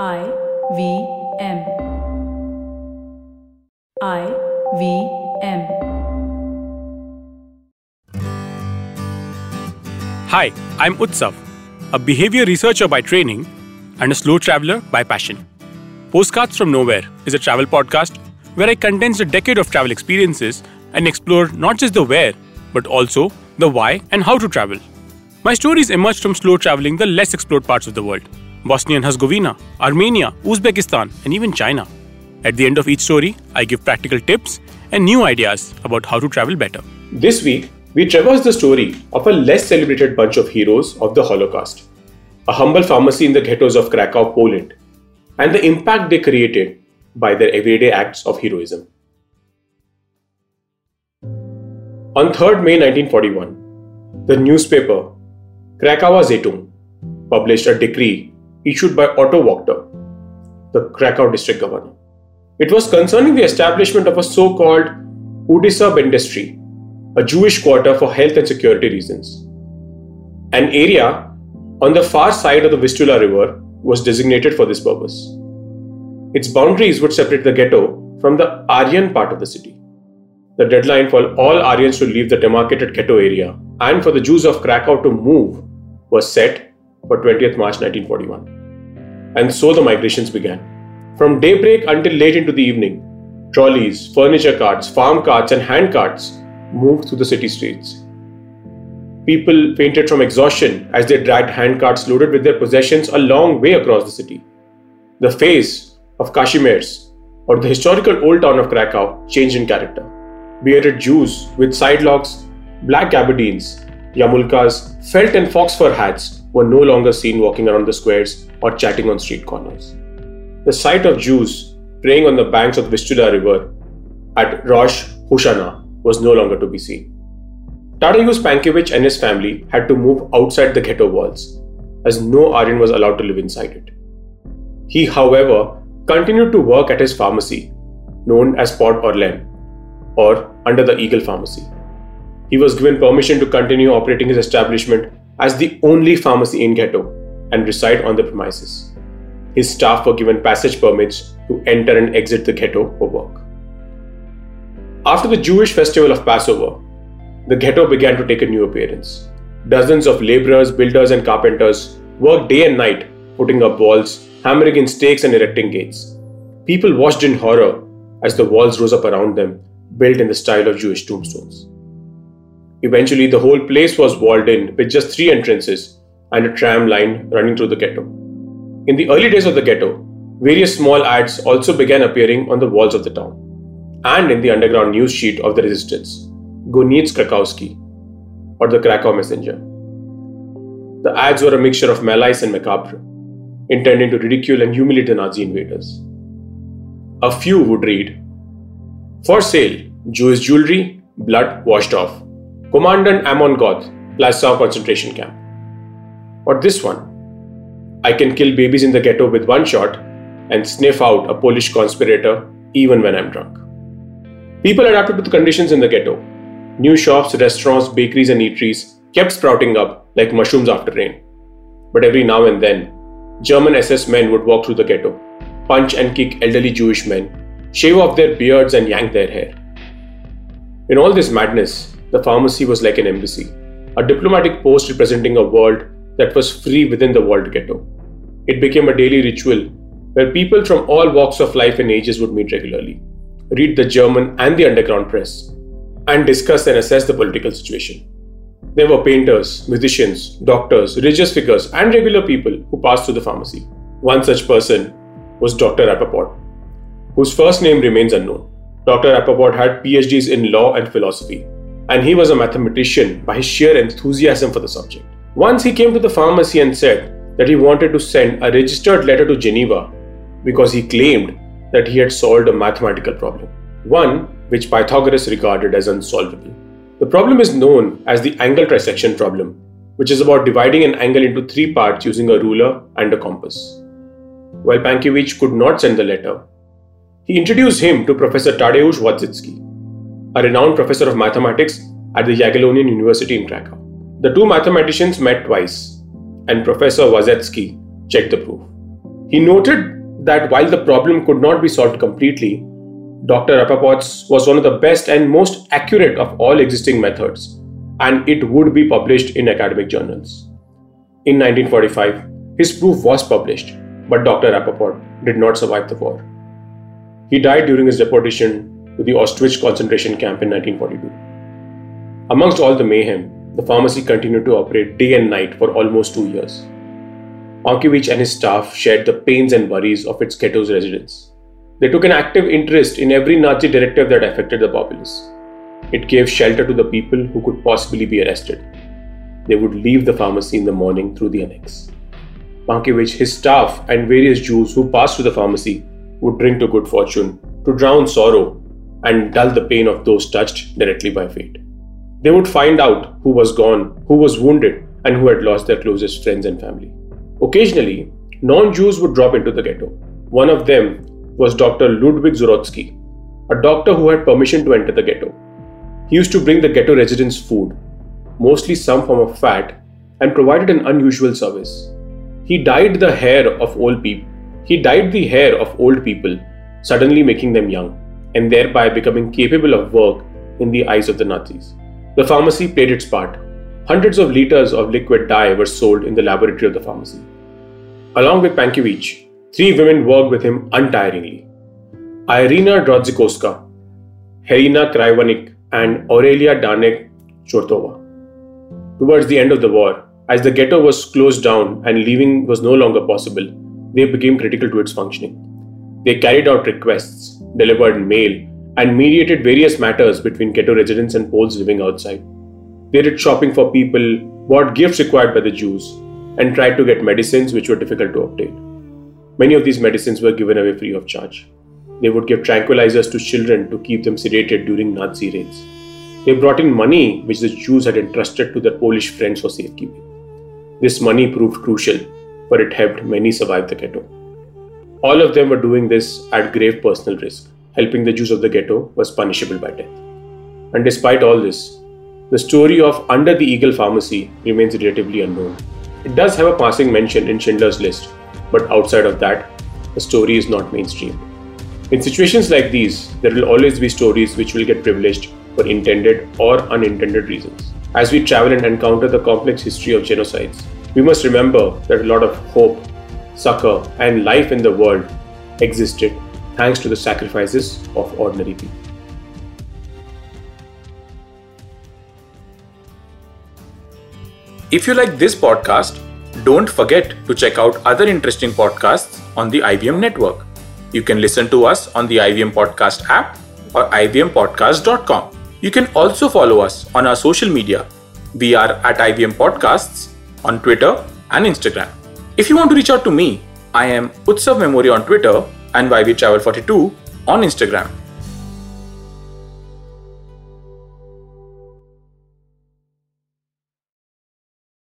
I V M. I V M. Hi, I'm Utsav, a behavior researcher by training and a slow traveler by passion. Postcards from Nowhere is a travel podcast where I condense a decade of travel experiences and explore not just the where, but also the why and how to travel. My stories emerged from slow traveling the less explored parts of the world Bosnia and Herzegovina, Armenia, Uzbekistan, and even China. At the end of each story, I give practical tips and new ideas about how to travel better. This week, we traverse the story of a less celebrated bunch of heroes of the Holocaust, a humble pharmacy in the ghettos of Krakow, Poland, and the impact they created by their everyday acts of heroism. On 3rd May 1941, the newspaper Krakauer Zeitung published a decree issued by Otto Wachter, the Krakow district governor. It was concerning the establishment of a so called Udisa Bendestry, a Jewish quarter for health and security reasons. An area on the far side of the Vistula River was designated for this purpose. Its boundaries would separate the ghetto from the Aryan part of the city. The deadline for all Aryans to leave the demarcated ghetto area and for the Jews of Krakow to move was set for 20th March 1941. And so the migrations began. From daybreak until late into the evening, trolleys, furniture carts, farm carts, and hand carts moved through the city streets. People fainted from exhaustion as they dragged hand carts loaded with their possessions a long way across the city. The face of Kazimierz, or the historical old town of Krakow, changed in character. Bearded Jews with side locks, black gabardines, yarmulkas, felt and fox fur hats were no longer seen walking around the squares or chatting on street corners. The sight of Jews praying on the banks of the Vistula River at Rosh Hashanah was no longer to be seen. Tadeusz Pankiewicz and his family had to move outside the ghetto walls, as no Aryan was allowed to live inside it. He, however, continued to work at his pharmacy, known as Pod Orłem, or under the Eagle Pharmacy. He was given permission to continue operating his establishment as the only pharmacy in Ghetto and reside on the premises. His staff were given passage permits to enter and exit the ghetto for work. After the Jewish festival of Passover, the ghetto began to take a new appearance. Dozens of laborers, builders, and carpenters worked day and night, putting up walls, hammering in stakes, and erecting gates. People watched in horror as the walls rose up around them, built in the style of Jewish tombstones. Eventually, the whole place was walled in with just three entrances and a tram line running through the ghetto. In the early days of the ghetto, various small ads also began appearing on the walls of the town and in the underground news sheet of the resistance, Goniec Krakowski, or the Krakow Messenger. The ads were a mixture of malice and macabre, intending to ridicule and humiliate the Nazi invaders. A few would read For sale, Jewish jewelry, blood washed off. Commandant Amon Goth, Plaszow concentration camp. Or this one I can kill babies in the ghetto with one shot and sniff out a Polish conspirator even when I'm drunk. People adapted to the conditions in the ghetto. New shops, restaurants, bakeries, and eateries kept sprouting up like mushrooms after rain. But every now and then, German SS men would walk through the ghetto, punch and kick elderly Jewish men, shave off their beards, and yank their hair. In all this madness, the pharmacy was like an embassy, a diplomatic post representing a world that was free within the walled ghetto. It became a daily ritual where people from all walks of life and ages would meet regularly, read the German and the underground press, and discuss and assess the political situation. There were painters, musicians, doctors, religious figures, and regular people who passed through the pharmacy. One such person was Dr. Rappaport, whose first name remains unknown. Dr. Rappaport had PhDs in law and philosophy and he was a mathematician by his sheer enthusiasm for the subject. Once he came to the pharmacy and said that he wanted to send a registered letter to Geneva because he claimed that he had solved a mathematical problem, one which Pythagoras regarded as unsolvable. The problem is known as the angle trisection problem, which is about dividing an angle into three parts using a ruler and a compass. While Pankiewicz could not send the letter, he introduced him to Professor Tadeusz Wojcicki, a renowned professor of mathematics at the Jagiellonian University in Krakow. The two mathematicians met twice, and Professor Wojcicki checked the proof. He noted that while the problem could not be solved completely, Dr. Rappaport's was one of the best and most accurate of all existing methods, and it would be published in academic journals. In 1945, his proof was published, but Dr. Rappaport did not survive the war. He died during his deportation to the Auschwitz concentration camp in 1942. Amongst all the mayhem, the pharmacy continued to operate day and night for almost two years. Pankiewicz and his staff shared the pains and worries of its ghetto's residents. They took an active interest in every Nazi directive that affected the populace. It gave shelter to the people who could possibly be arrested. They would leave the pharmacy in the morning through the annex. Pankiewicz, his staff, and various Jews who passed through the pharmacy would drink to good fortune, to drown sorrow, and dull the pain of those touched directly by fate. They would find out who was gone, who was wounded, and who had lost their closest friends and family. Occasionally, non Jews would drop into the ghetto. One of them was Dr. Ludwig Zorotsky, a doctor who had permission to enter the ghetto. He used to bring the ghetto residents food, mostly some form of fat, and provided an unusual service. He dyed the hair of old people. He dyed the hair of old people, suddenly making them young, and thereby becoming capable of work in the eyes of the Nazis. The pharmacy played its part. Hundreds of liters of liquid dye were sold in the laboratory of the pharmacy. Along with Pankiewicz, three women worked with him untiringly. Irina Droździkowska, Helena Krajewnik, and Aurelia Danek Czortowa. Towards the end of the war, as the ghetto was closed down and leaving was no longer possible, they became critical to its functioning. They carried out requests, delivered mail, and mediated various matters between ghetto residents and Poles living outside. They did shopping for people, bought gifts required by the Jews, and tried to get medicines which were difficult to obtain. Many of these medicines were given away free of charge. They would give tranquilizers to children to keep them sedated during Nazi raids. They brought in money which the Jews had entrusted to their Polish friends for safekeeping. This money proved crucial, for it helped many survive the ghetto. All of them were doing this at grave personal risk. Helping the Jews of the ghetto was punishable by death. And despite all this, the story of Under the Eagle Pharmacy remains relatively unknown. It does have a passing mention in Schindler's List, but outside of that, the story is not mainstream. In situations like these, there will always be stories which will get privileged for intended or unintended reasons. As we travel and encounter the complex history of genocides, we must remember that a lot of hope, succor, and life in the world existed thanks to the sacrifices of ordinary people. If you like this podcast, don't forget to check out other interesting podcasts on the IVM network. You can listen to us on the IVM Podcast app or ivmpodcast.com. You can also follow us on our social media. We are at IVM Podcasts on Twitter and Instagram. If you want to reach out to me, I am Utsav Mamoria on Twitter and YV Travel 42 on Instagram.